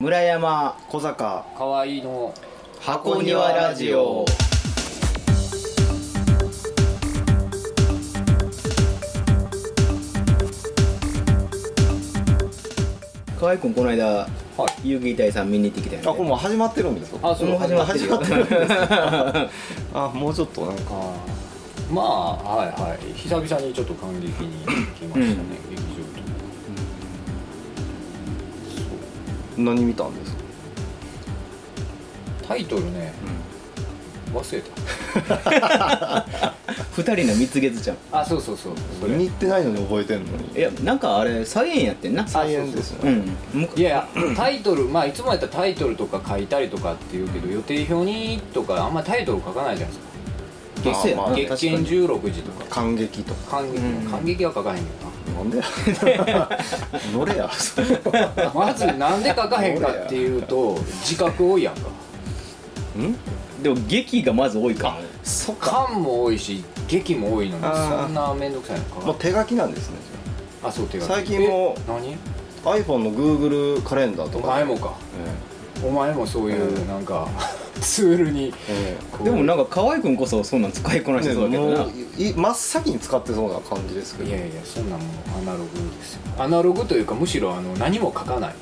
村山小坂河合の箱庭ラジオ。河合君この間はい。遊戯隊さん見に行ってきたよね。あこれもう始まってるんですか？あそう。もう始まってる。よ始まってる。んですかあもうちょっとなんか。まあはいはい。久々にちょっと感激に来ましたね、うん。劇場何見たんですか？タイトルね、忘れた。二人の蜜月ちゃん。あそうそうそう。それ。見に行ってないのに覚えてんのに。いやなんかあれ再演やってんな。再演ですよね。うん。むいやタイトルまあいつもやったらタイトルとか書いたりとかっていうけど予定表にとかあんまりタイトル書かないじゃないですか。月月見16時とか。感激とか。感激、うん。感激は書かへんけなんでや。乗れや。まずなんで書かへんかっていうと自覚多いやんか。ん？でも劇がまず多いか。らねそも多いし劇も多いのにそんな面倒くさいの書か。もう手書きなんですね。あそう手書き。最近もえ何？iPhone の Google カレンダーとおか前もか。えお前もそういうなんかツールに。でもなんか河合君こそそんなん使いこなしてそうだけどな。真っ先に使ってそうな感じですけど。いやいやそんなものアナログですよ。アナログというかむしろあの何も書かない。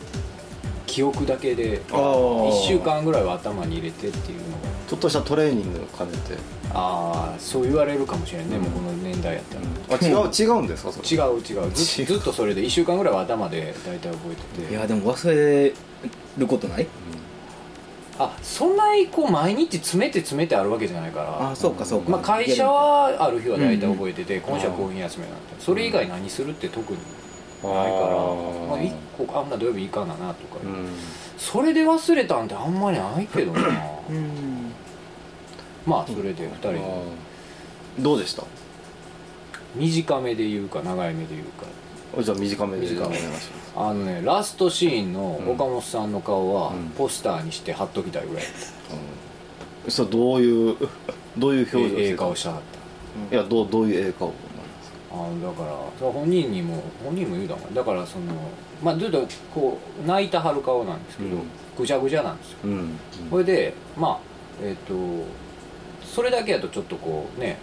記憶だけであー。1週間ぐらいは頭に入れてっていうのが。ちょっとしたトレーニングを兼ねてああそう言われるかもしれんね、もうこの年代やったら、あ違う違うんですかそれ？違う違う。ず違う。ずっとそれで1週間ぐらいは頭で大体覚えてて。いやでも忘れることない？あそんなにこう毎日詰めて詰めてあるわけじゃないから。あそうかそうか。まあ、会社はある日は大体覚えてて、今週はコーヒー休みなんて。それ以外何するって特にないから、まあ、1個あんな土曜日いかななとか、うん。それで忘れたんってあんまりないけどな。うん。まあそれで2人で。どうでした？短めで言うか長い目で言うかじゃあ短めで短めお願いしますあのねラストシーンの岡本さんの顔はうん。ポスターにして貼っときたいぐらい、うん。それどういう どういう表情えええ顔ししてはった。いやどうどういうええ顔なんですか？あだから本人にも本人も言うだもん。だからそのまあずっとこう泣いたはる顔なんですけど、うん。ぐちゃぐちゃなんですよ。うん。これでまあえっ、とそれだけやとちょっとこうね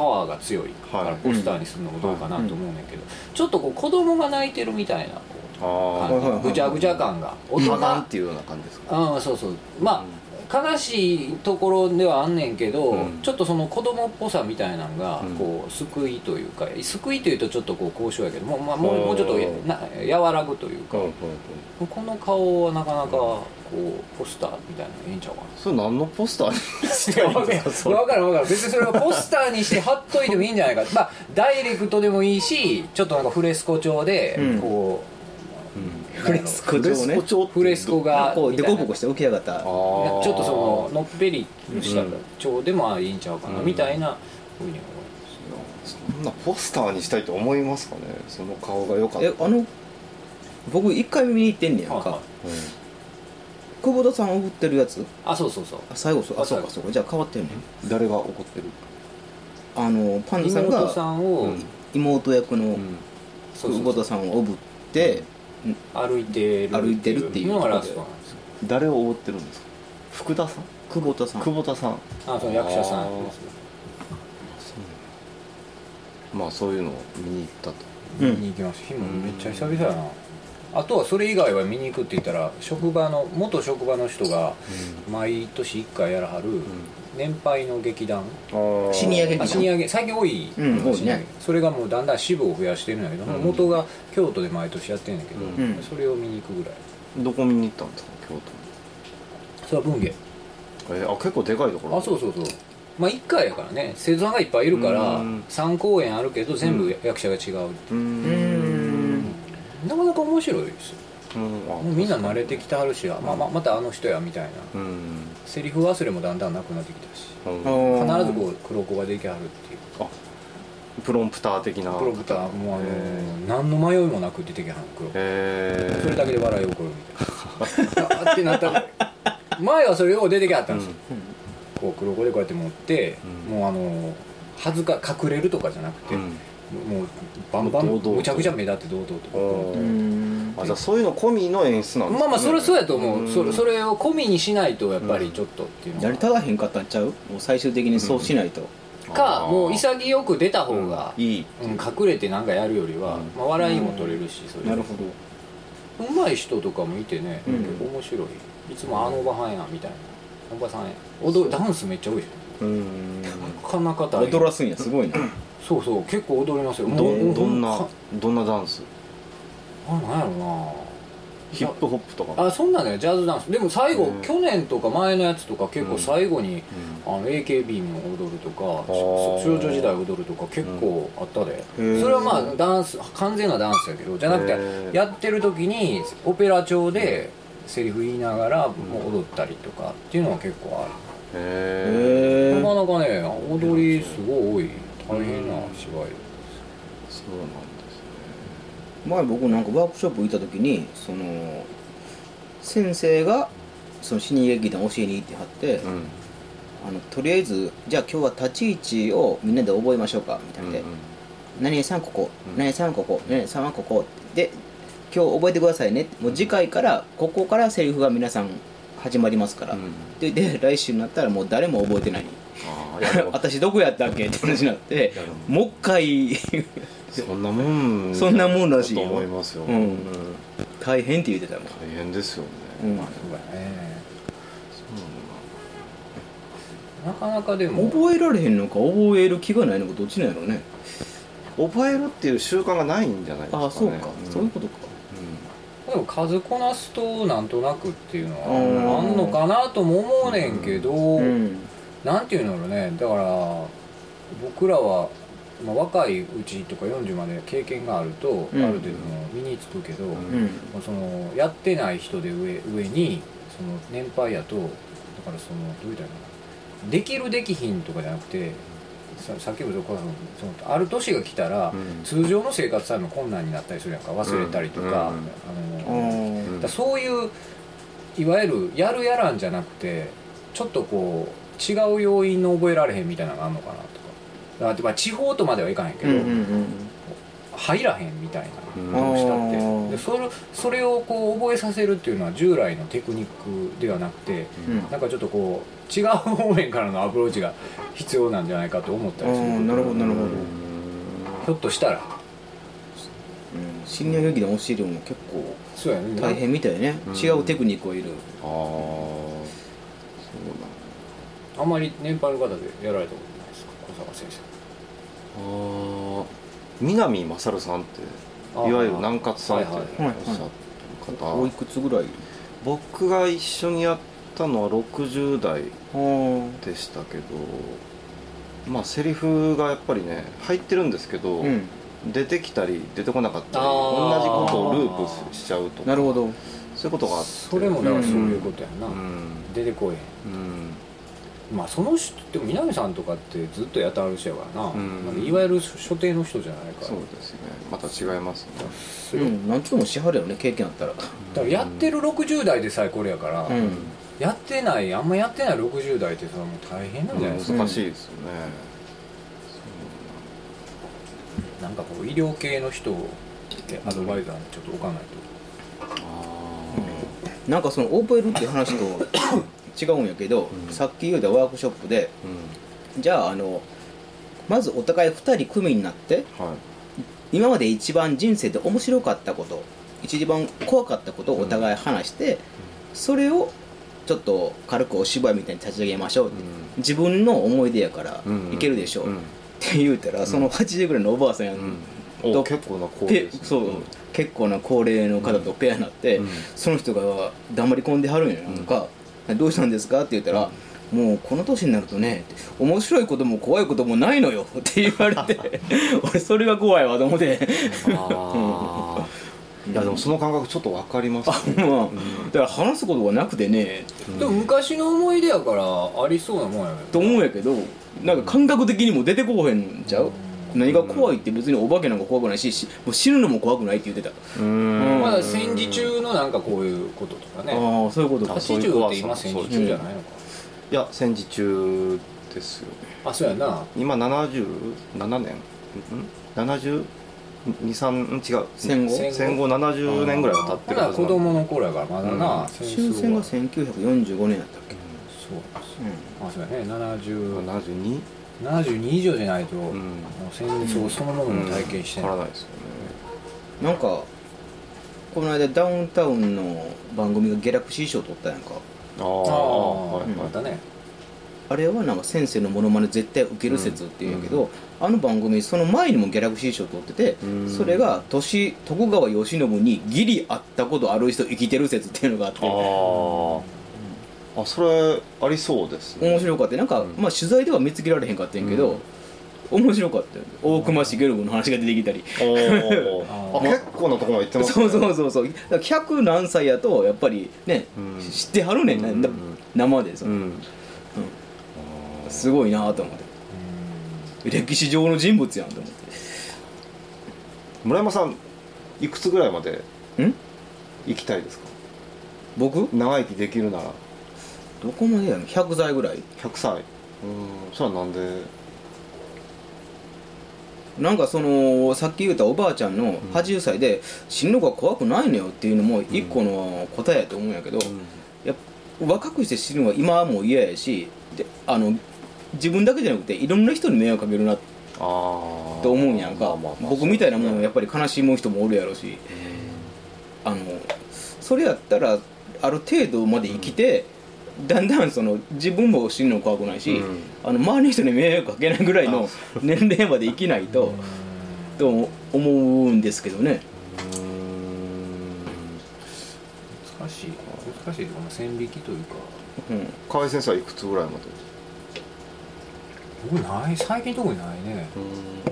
パワーが強いからはいポスターにするのもどうかなと思うねんけど、ちょっとこう子供が泣いてるみたいなこうあぐちゃぐちゃ感が大人って。いうような感じですかうんそうそう。まあ、悲しいところではあんねんけど、うん。ちょっとその子供っぽさみたいなのがうん。こう救いというか救いというとちょっとこう高尚やけどもう,、まあ、もうちょっとな和らぐというか、うんうんうん。この顔はなかなかこうポスターみたいなのええんちゃうかな。それ何のポスターにして分か？る分かる分かる。別にそれはポスターにして貼っといてもいいんじゃないか。まあダイレクトでもいいしちょっとなんかフレスコ調でうん。こう、フレスコフレ調ねスコ調ってフレスコがこうデして起き上がった。あちーょっとそののっぺりしたうん調でもいいんちゃうかな、うん。みたいなふうに思いそんなポスターにしたいと思いますかね？その顔が良かった。えあの僕一回見に行ってんねやんか。はいはい久保田さん送ってるやつ？あそうそうそう。あ最後そう。あそうかそうか。じゃあ変わってんね誰が怒ってる？あのパンダさん妹がさんを、うん妹役の久保田さんをおぶって歩いてる歩いてるっていうのがラストなんで。すよ誰を覆ってるんですか？福田さん？久保田さん。久保田さん。あその役者さん。まあそういうのを見に行ったと。うん。見に行きました。日もめっちゃ久々やなあとはそれ以外は見に行くって言ったら職場の元職場の人が毎年1回やらはる年配の劇団。あシニア劇あシニア劇。最近多い、うん多いね。シニア劇それがもうだんだん支部を増やしてるんだけど、うん。元が京都で毎年やってるんだけど、うん。うんそれを見に行くぐらい。どこ見に行ったんですか？京それは文芸。都えーあ結構でかいところ。あそうそうそう。まあ1回やからね。生徒さんがいっぱいいるからうん。3公演あるけど全部役者が違う、うんなかなか面白いですよ。うん。あもうみんな慣れてきてはるし、まあ、ままたあの人やみたいな。うん。セリフ忘れもだんだんなくなってきたしうん。必ずこう黒子ができはるっていう。あプロンプター的な。プロブターもうあのへ何の迷いもなく出てきはる黒子。えそれだけで笑い起こるみたいな。ってなった前はそれよう出てきはったんですよ、こう黒子でこうやって持って、うん。もうあの恥ずか隠れるとかじゃなくて、うんもうバンバンむちゃくちゃ目立って堂々と。あじゃあそういうの込みの演出なんですね。まあまあそれそうやと思う、ん。それそれを込みにしないとやっぱりちょっとっていうのやりたがへんかったんちゃう？もう最終的にそうしないと、かもう潔く出た方が、いい。うん隠れてなんかやるよりは、うん。まあ、笑いも取れるし、それなるほど。うまい人とかもいてね、うん。結構面白い。いつもあのおばはんやみたいな。おばさんや。踊るダンスめっちゃ多いでしうん。ょなかなか大変踊らすんや。すごいな そうそう結構踊りますよ。どどんなか。どんなダンス？あなんやろな。ヒップホップとか？あそんなんねジャズダンス。でも最後、うん。去年とか前のやつとか結構最後に、うん。あの AKB も踊るとかー。少女時代踊るとか結構あったで、ー。それはまあダンス完全なダンスやけどじゃなくてやってる時にオペラ調でセリフ言いながら踊ったりとかっていうのは結構ある、へえへなかなかね踊りすごい多い大変な芝居そうなんですね。前僕なんかワークショップ行った時にその先生がその死に劇団教えに行ってはって、うん。あのとりあえずじゃあ今日は立ち位置をみんなで覚えましょうかみたいなで、何々さんここうん。何々さんここ何々さんはここ。で今日覚えてくださいね。もう次回からここからセリフが皆さん始まりますから、うん。でで来週になったらもう誰も覚えてない。ああやるわ 私どこやったっけ？って話になってもう一回そんなもんそんなもんらしいと思いますよ、うん。大変って言ってたもん、大変ですよね、うん。まあそうやね。そうなかなかでも覚えられへんのか覚える気がないのかどっちなんやろうね。覚えるっていう習慣がないんじゃないですか、ね、ああそうか、ん。そういうことか。でも数こなすとなんとなくっていうのうん。はあんのかなとも思うねんけど、うんなんていうんだろうね。だから僕らは、まあ、若いうちとか40まで経験があると、うん。ある程度の身につくけど、うん。そのやってない人で上上にその年配やとだからそのどう言ったらいいのかな。できるできひんとかじゃなくてささっきもそのそのある年が来たら、うん。通常の生活さえも困難になったりするやんか。忘れたりとか、うん。ああのそういういわゆるやるやらんじゃなくてちょっとこう違う要因の覚えられへんみたいなのがあるのかなとか。だからまあ地方とまではいかへんけど、うんうんうん。入らへんみたいなうんどうしたって。でそれそれをこう覚えさせるっていうのは従来のテクニックではなくてうん。なんかちょっとこう違う方面からのアプローチが必要なんじゃないかと思ったりする。なるほどなるほど、ひょっとしたら。うん、シニア劇団教えるのも結構大変みたいね、うん。違うテクニックをいるああそうあんまり年配の方でやられたことないですか？小坂先生。ああ南勝さんっていわゆる南葛さんってはいおはい。っしゃるおい方くつぐらい？僕が一緒にやったのは60代でしたけどまあセリフがやっぱりね入ってるんですけど、うん。出てきたり出てこなかったり同じことをループしちゃうとかなるほど。そういうことがあって。それもだからそういうことやんな、うん。出てこいへうんんまあその人でも南さんとかってずっとやってはる人やからな,、うん。いわゆる所定の人じゃないから。そうですね。また違いますね。それうん。何ともしはるよね経験あったら。だからやってる60代でさえこれやから、うん。やってないあんまやってない60代ってさもう大変なんじゃない？ですか、難しいですよね、なんかこう医療系の人でアドバイザーにちょっと置かないと、あなんかその覚えるっていう話と 違うんやけど、うん。さっき言うたワークショップでじゃああのまずお互い2人組になってはい。今まで一番人生で面白かったこと一番怖かったことをお互い話して、それをちょっと軽くお芝居みたいに立ち上げましょうって、自分の思い出やからうんいけるでしょう、うん。って言うたら、その80ぐらいのおばあさんや、うん。とお結構な高ペですね。そう、結構な高齢の方とペアになって、うん。その人が黙り込んではるんやなんか、どうしたんですか?」って言ったら「もうこの年になるとね面白いことも怖いこともないのよ」って言われて 俺それが怖いわと思って。いやでもその感覚ちょっとわかりますね。まあだから話すことがなくてね。でも昔の思い出やからありそうなもんやと思うんやけどなんか感覚的にも出てこうへんんちゃう？何が怖いって別にお化けなんか怖くないししもう死ぬのも怖くないって言ってた、うん。まだ戦時中のなんかこういうこととかね。ああそういうことか。あそう80いう怖さって今戦時中じゃないのかいや戦時中ですよ。あそうやな。今77年。ん？72、3違う。戦後？戦戦後70年ぐらいは経ってるまだ子はずなんで供の頃やからまだな、戦終戦がは。そう1945年やったっけ。ですあそうやね。70 72 72以上じゃないと、うん。もう戦争そのものも体験してない、わからないですよね。うんなんかこの間ダウンタウンの番組がギャラクシー賞取ったやんか。ああああ、はいまたね。あれはなんか先生のモノマネ絶対受ける説っていうんやけど、あの番組その前にもギャラクシー賞取ってて、うん。それが年徳川慶喜にギリ会ったことある人生きてる説っていうのがあってあそれありそうですね。面白かった。なんか、うん。まあ取材では見つけられへんかったんやけど、面白かったよ大隈重信の話が出てきたり。おー。ああ結構なところまで行ってますそうねそうそうそう。だから100何歳やとやっぱりね、うん。知ってはるねんな、うん生でその、うん。すごいなと思って。歴史上の人物やんと思って。村山さんいくつぐらいまでん？行きたいですか？僕？長生きできるならどこまでやの100歳ぐらい？100歳。うんそれはなんで？なんかそのさっき言ったおばあちゃんの80歳で死ぬのが怖くないのよっていうのも一個の答えやと思うんやけど、や若くして死ぬのは今はもう嫌やしであの自分だけじゃなくていろんな人に迷惑かけるなああと思うんやんか、僕みたいなもんやっぱり悲しむ人もおるやろし。あのそれやったらある程度まで生きて、だんだんその自分も死ぬの怖くないし、うん。あの周りの人に迷惑かけないぐらいの年齢まで生きないとと思うんですけどね。うーん。難しい。難しい。とかまあ線引きというか。うん。河合先生はいくつぐらいまで？僕ない。最近特にないね。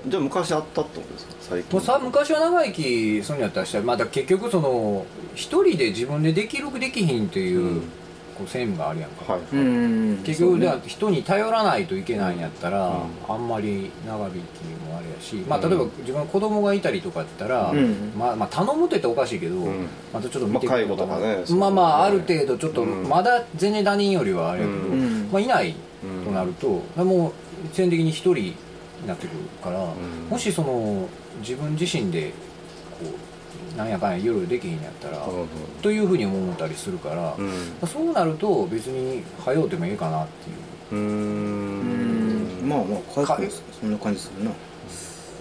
じゃあ昔あったってことですか？最近。さ昔は長生きするんやったらしたら、まあ、だ結局その一人で自分でできるできひんという,、うんこう専務があるやんか、はい、うん結局では人に頼らないといけないんやったら、うあんまり長引きもあれやし、まあ、うん例えば自分の子供がいたりとかやったら、うん。まあ、まあ頼むって言ったらおかしいけど、うん。またちょっと見てくれるとかねそうまあまああねる程度ちょっと、うん。まだ全然他人よりはあれやけど、うん。まあ、いないうんとなると、もう必然的に一人になってくるから、ん。もしその自分自身でこうなんやかんや夜できへんやったら、うんというふうに思ったりするから、うん。まあそうなると別に早うてもいいかなっていう。うん。ん。まあまあ回復そんな感じするな。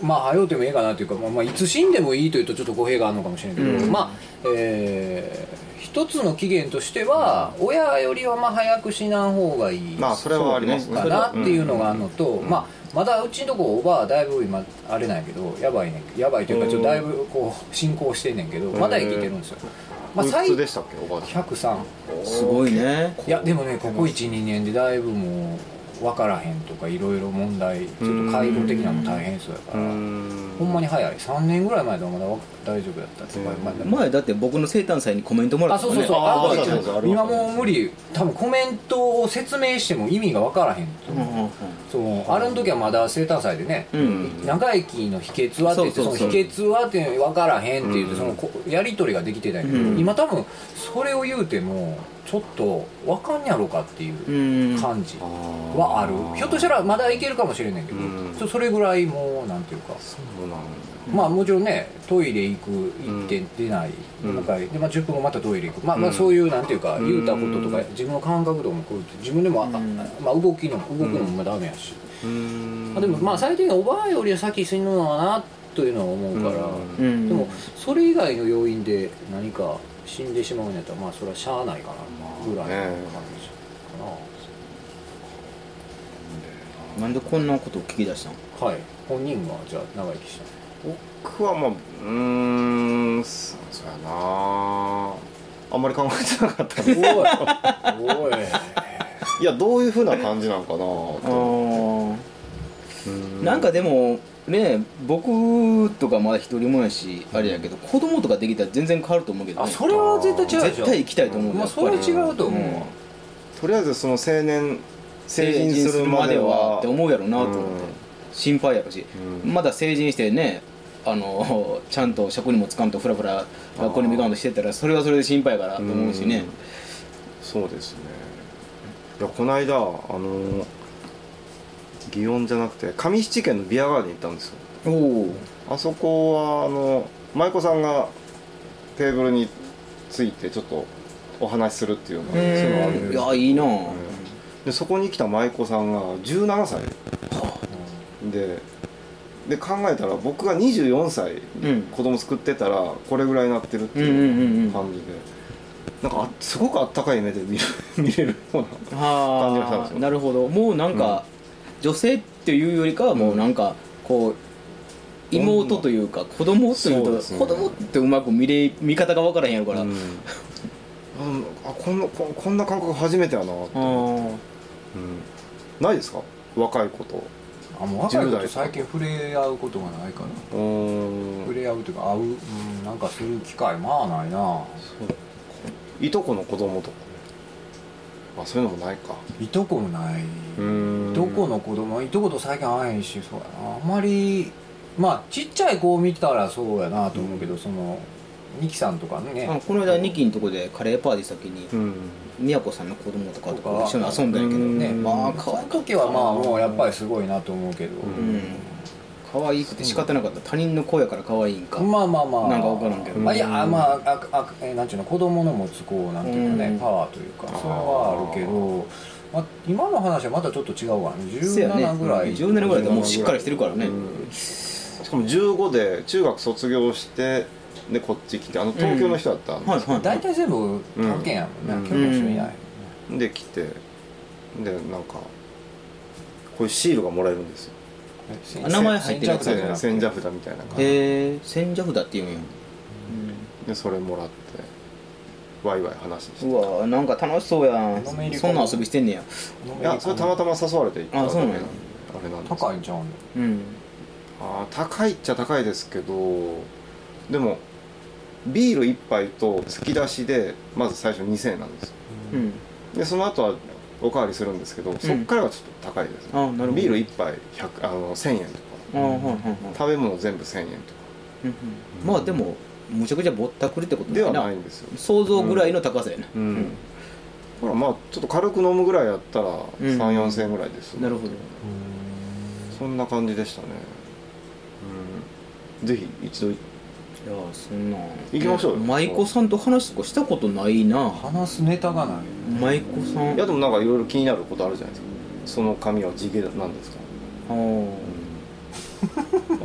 まあ早うてもいいかなっていうか、まあ、まあいつ死んでもいいというとちょっと語弊があるのかもしれないけど、うん。まあえー一つの期限としては、親よりはまあ早く死なん方がいい。まあそれはありますね。かなっていうのがあるのと、ん。まあまだうちのとこおばあだいぶ今あれなんやけどやばいねやばいというかちょっとだいぶこう進行してんねんけどまだ生きてるんですよ、まあ、いく最つでしたっけおばあちゃん。103すごいね。いやでもねここ12年でだいぶもう分からへんとかいろいろ問題ちょっと介護的なのも大変そうやから。ほんまに早い。3年ぐらい前ではまだ大丈夫やったっか、まあ前だって僕の生誕祭にコメントもらあったねそうそうそう。そうそう。そう今もう無理。多分コメントを説明しても意味が分からへんと。うんそのあれの時はまだ生誕祭でね、うん。長生きの秘訣はって言ってその秘訣はって分からへんって言って、うん。そのこやり取りができてたんやけど、うん。今多分それを言うてもちょっと分かんやろかっていううん。感じはある、ひょっとしたらまだいけるかもしれないけど、それぐらいもうなんていうか。そうなんだまあもちろんねトイレ行く行って出ない、うん。もう一回で、まあ、10分後またトイレ行く。まあまあうん。そういうなんていうかうん。言うたこととか自分の感覚とかもこう自分でも、まあ、動きの動くのもダメやし、まあ、でもまあ最低限おばあよりは先死ぬのはなというのは思うから、でもそれ以外の要因で何か死んでしまうんやったらまあそれはしゃあないかなぐらいの感じかな。んでこんなことを聞き出したの？なはい。本人がじゃあ長生きした僕はまあうーんそそうやな。あんまり考えてなかった。ね おい。おい。いやどういうふうな感じなんかなとなんかでもね僕とかまだ一人もやしあれやけど子供とかできたら全然変わると思うけど、ね、あそれは絶対違う絶対行きたいと思うよまあそれは違うと思うわ。ん。とりあえずその青年成成人するままではって思うやろうなと思って、心配やろし、うん。まだ成人してねあの ちゃんと職にもつかんとフラフラ学校にも行かんとしてたらそれはそれで心配やからと思うしね。ん。そうですね。いやこの間あの祇園じゃなくて上七軒のビアガーデン行ったんですよ。おおあそこはあの舞妓さんがテーブルについてちょっとお話しするっていうのがそういうのがある。ん。いですやいいな、うん。でそこに来た舞妓さんが17歳。でで考えたら僕が24歳うん。子供作ってたらこれぐらいになってるっていううん感じで、なんかあすごくあったかい目で見る見れるような感じがしたんですよ。はあなるほど。もうなんか、女性っていうよりかはもうなんかこう妹というか子供というと子供ってうまく見れ見方が分からへんやろから、うん。あこんなここんな感覚初めてやなって、あうん。ないですか？若い子と。あもう若い子10代と最近触れ合うことがないからうーん。触れ合うというか会う、うん、なんかする機会まあないな。そう。いとこの子供とか。ねあそういうのもないか。いとこもない、いとこの子供いとこと最近会えへんしそうやな。あんまりまあちっちゃい子を見たらそうやなと思うけど、そのニキさんとかね。あこの間ニキのとこでカレーパーティー先にうん。宮子さんの子供とかととかか一緒に遊んだんやけど。ねまあ可愛かった時はまあもうやっぱりすごいなと思うけど、うん可愛くて仕方なかった。他人の子やから可愛いんか、まあまあまあ。なんか分からんけど。まあ、いやまあああえーなんちゅうの子供の持つこうなんていうかね、うん。パワーというかそれはあるけど、まあ、今の話はまたちょっと違うわ。ねせやね。17ぐらい、17ぐらいでもうしっかりしてるからね、うん。しかも15で中学卒業してでこっち来てあの東京の人だったんですはいはい大体全部他県やもんね、うん。京都の人いない、で来てでなんかこういうシールがもらえるんですよ名前入ってるやつなくて千社札みたいな感じ。へえ千社札っていうんや、でそれもらってワイワイ話してうわなんか楽しそうやん。そんな遊びしてんねや。いやそれたまたま誘われて行ったあそうなんや。あれなんです高いんちゃうんだうん。あー高いっちゃ高いですけどでもビール1杯と突き出しでまず最初2000円なんですよ。うん。でその後はおかわりするんですけどそっからがちょっと高いですね、あなるほど。ビール1杯100あの1000円とか。あはいはいはい。食べ物全部1000円とか。うんうん。まあでもむちゃくちゃぼったくりってことではだなないんですよ。想像ぐらいの高さやな。うん、ほらまあちょっと軽く飲むぐらいやったらん。3 4千円ぐらいです、なるほど。そんな感じでしたね。うん。ぜひ一度いやそんな。行きましょうよ。舞妓さんと話とかしたことないな。話すネタがない。舞妓さん。いやでもなんかいろいろ気になることあるじゃないですか。その髪は地毛なんですか？あー。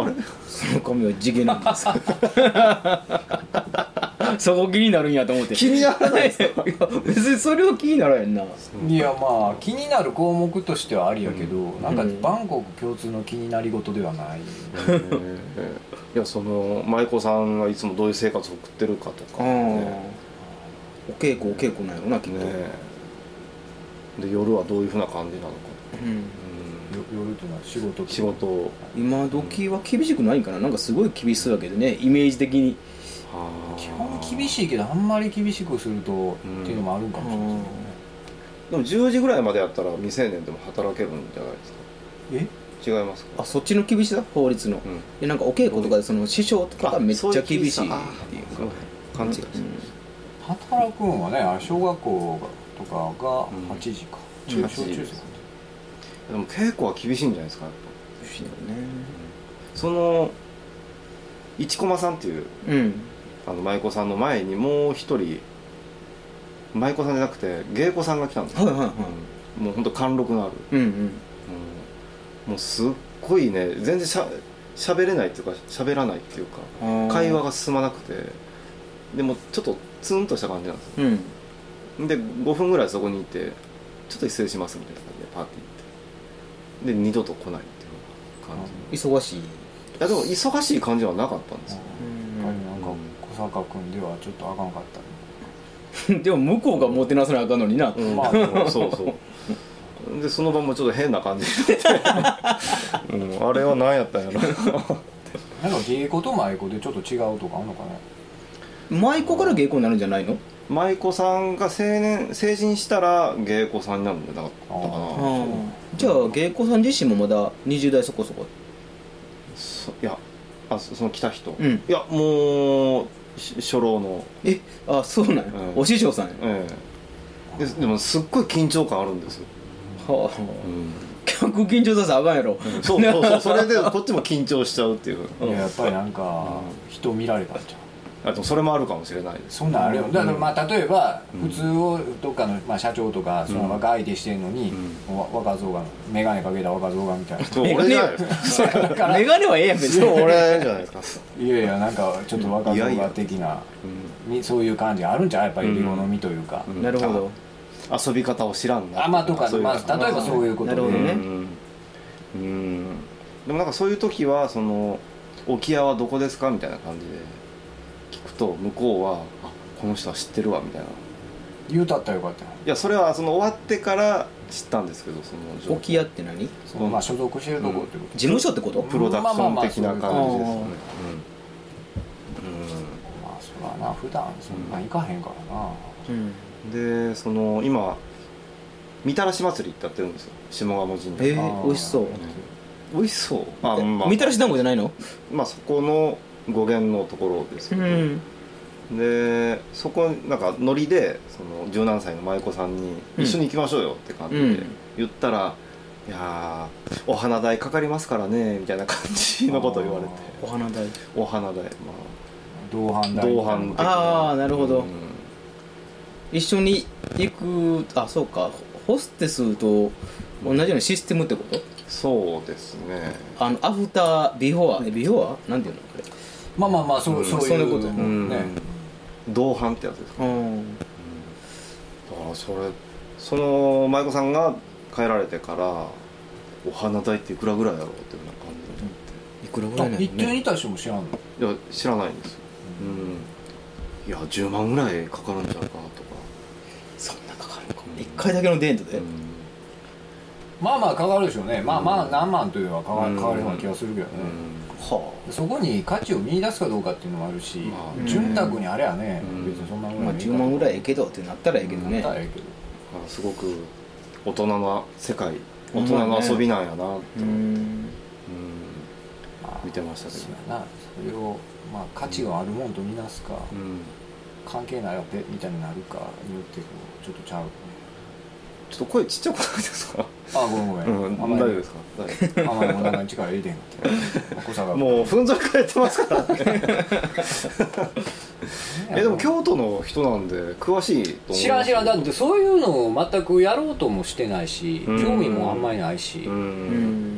あれ？その髪は地毛なんです そこ気になるんやと思って。気にならないですか？いや別にそれは気にならへんな。いやまあ気になる項目としてはありやけど、なんかうんバンコク共通の気になり事ではない、えーいやその舞妓さんがいつもどういう生活を送ってるかとかね。お稽古お稽古なんやろなきっと、ねで夜はどういうふうな感じなのか、うん。うん。よ夜というのは仕事と仕事。を今時は厳しくないんかな。なんかすごい厳しそうだけどねイメージ的に。基本厳しいけどあんまり厳しくすると、っていうのもあるんかもしれないでも10時ぐらいまでやったら未成年でも働けるんじゃないですか。ですけどね違いますか？あそっちの厳しさ？法律の、うん。でなんかお稽古とかでその師匠とかがめっちゃ厳しいっていうか。勘違いしてうん。え働くんはね小学校とかが8時か、うん。中小中世でも稽古は厳しいんじゃないですか？やっぱ不思議だねその一駒さんっていううん。あの舞妓さんの前にもう一人舞妓さんじゃなくて芸妓さんが来たんですよ、はいはいはい。うん。もう本当貫禄のある、うんうんうんもうすっごいね全然しゃ喋れないっていうか喋らないっていうか会話が進まなくてでもちょっとツンとした感じなんですよ。うん。で5分ぐらいそこにいてちょっと失礼しますみたいな感じでパーティー行って。で二度と来ないっていう感じ。忙しい。いやでも忙しい感じはなかったんですよ。やっぱりなんか小坂君ではちょっとあかんかったね。でも向こうがもてなさなあかんのにな、うん。まあ そうそうでその場もちょっと変な感じで、うん、あれは何やったんやろ。なんか芸妓と舞妓でちょっと違うとかあんのかね？舞妓から芸妓になるんじゃないの？舞妓さんが成年成人したら芸妓さんになるんじゃなかったかな。じゃあ芸妓さん自身もまだ20代そこそこ？そいやあそその来た人、うん。いやもうし初老の。えあそうなんや、うん。お師匠さんや。ええででもすっごい緊張感あるんですよ、は客 緊張させたらあかんやろ。そうそうそうそれでこっちも緊張しちゃうっていう。いややっぱりなんか人見られたんじゃんあでもそれもあるかもしれないです。そん。なんあるよだからまあ例えば普通をどっかのまあ社長とかその若相手してん。のにわ若造が眼鏡かけた若造がみたいな。そう俺じゃないです。かだからメガネはええやん別そうに俺じゃないですか。いやいやなんかちょっと若造が的なみそういう感じがあるんじゃう？やっぱりリ好みというか、うんなるほど遊び方を知らんなあまあとかまあ、例えばそういうこと。で、なるほどね。うん。うん。でもなんかそういう時はその「沖屋はどこですか?」みたいな感じで聞くと向こうは「あこの人は知ってるわ」みたいな。言うたったらよかったよ。いやそれはその終わってから知ったんですけどその。沖屋って何？そのまあ所属してるとこってこと、事務所ってこと？プロダクション的な感じですよね。うん。うん。まあそらな普段そんなん行かへんからな、うんでその今みたらし祭りってやってるんですよ。下鴨神社。えー、美味しそう。美味しそう。あまあ。みたらし団子じゃないの？まあそこの語源のところですけど、うん。でそこなんかノリでその十何歳の舞妓さんに「うん。一緒に行きましょうよ」って感じでうん。言ったら「いやーお花代かかりますからね」みたいな感じのことを言われて。お花代。お花代ま同伴あだ同伴的ああなるほど、うん一緒に行くあそうか。ホステスと同じようなシステムってこと？そうですね。あのアフタービフォービフォーなんていうの？これ。まあまあまあそう,、うん。そういうそういうことやなうん。ね同伴ってやつですか？うん。だからそれその舞妓さんが帰られてからお花代っていくらぐらいだろうっていうような感じいくらぐらいなのあ一定にねいた人も知らんの？でいや知らないんですよ。うん。いや10万ぐらいかかるんちゃうかなとかそんなかかるのか一回だけのデートで、うん。まあまあかかるでしょうね。まあまあ何万というのはかかうん。かかるような気がするけどね、はそこに価値を見出すかどうかっていうのもあるし、まあ潤沢にあれやね、うん。別にそんなあもんまあ10万ぐらいええけどってなったらええけどね。なったらええけどあすごく大人な世界大人の遊びなんやなって、ううん。んまあ見てましたけど。そうやな。それを、まあ、価値があるもんとみなすか、うん。関係ないわけみたいになるかによってこうちょっとちゃう。ねちょっと声ちっちゃくないですか？あごめんごめん、うんあんまり。大丈夫ですか？大丈あんまりお腹に力入れてへんかもうふんぞり返ってますからね。えでも京都の人なんで詳しい知らん知らん。だってそういうのを全くやろうともしてないしうん。興味もあんまりないし、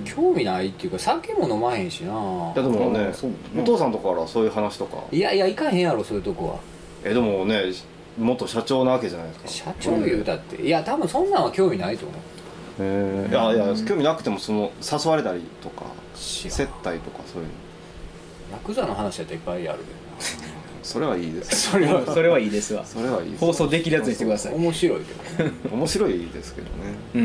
興味ないっていうか酒も飲まへんしな。いやでもねお父さんとかからそういう話とか。いやいや行かへんやろそういうとこは。えでもね元社長なわけじゃないですか。社長言うたっていや多分そんなんは興味ないと思う。へえいやいや興味なくてもその誘われたりとか知らん。接待とかそういうの。ヤクザの話だっていっぱいある それはいいです。それはそれはいいですわ。それはいいです。放送できるやつにしてください。面白いけどね。面白いですけどね。うん。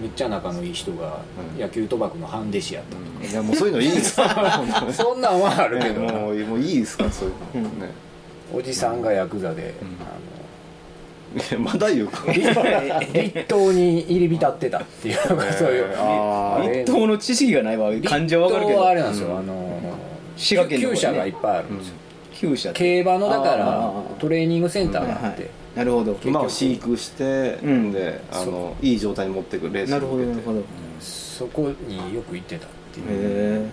めっちゃ仲のいい人がうん。野球賭博のハンデ師やったとか、いやもうそういうのいいです。か そんなんはあるけどな。もうもういいですかそういうの。ねおじさんがヤクザで、ん。あいやまだ言うか。の立冬に入り浸ってたっていうそういう。あー。一等の知識がないわ感情わかるけ立冬はあれどなんですよ、うん。あの滋賀県の方ね。厩舎がいっぱいあるんですよ、厩舎って。競馬のだからトレーニングセンターはいはい。があって、なるほど。馬を飼育して、うん。であのいい状態に持っていくレースなるほどに向けてなるほど。へそこによく行ってたっていう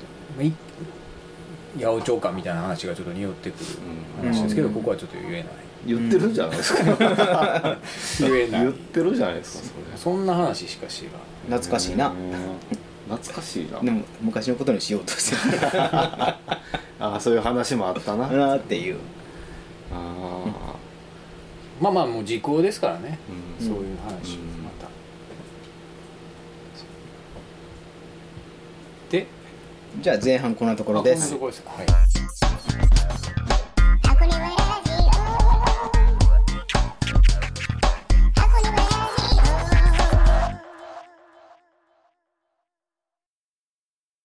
八百長官みたいな話がちょっと匂ってくる話ですけど、うんここはちょっと言えない。言ってるじゃないですか、言えない。言ってるじゃないですか。そそんな話しか知らんれ懐かしいな。うん懐かしいな。でも昔のことにしようとして ああそういう話もあったな、っていう。あまあまあもう時効ですからね、うそういう話、うんまたでじゃあ前半こんなところあこんなですところですはい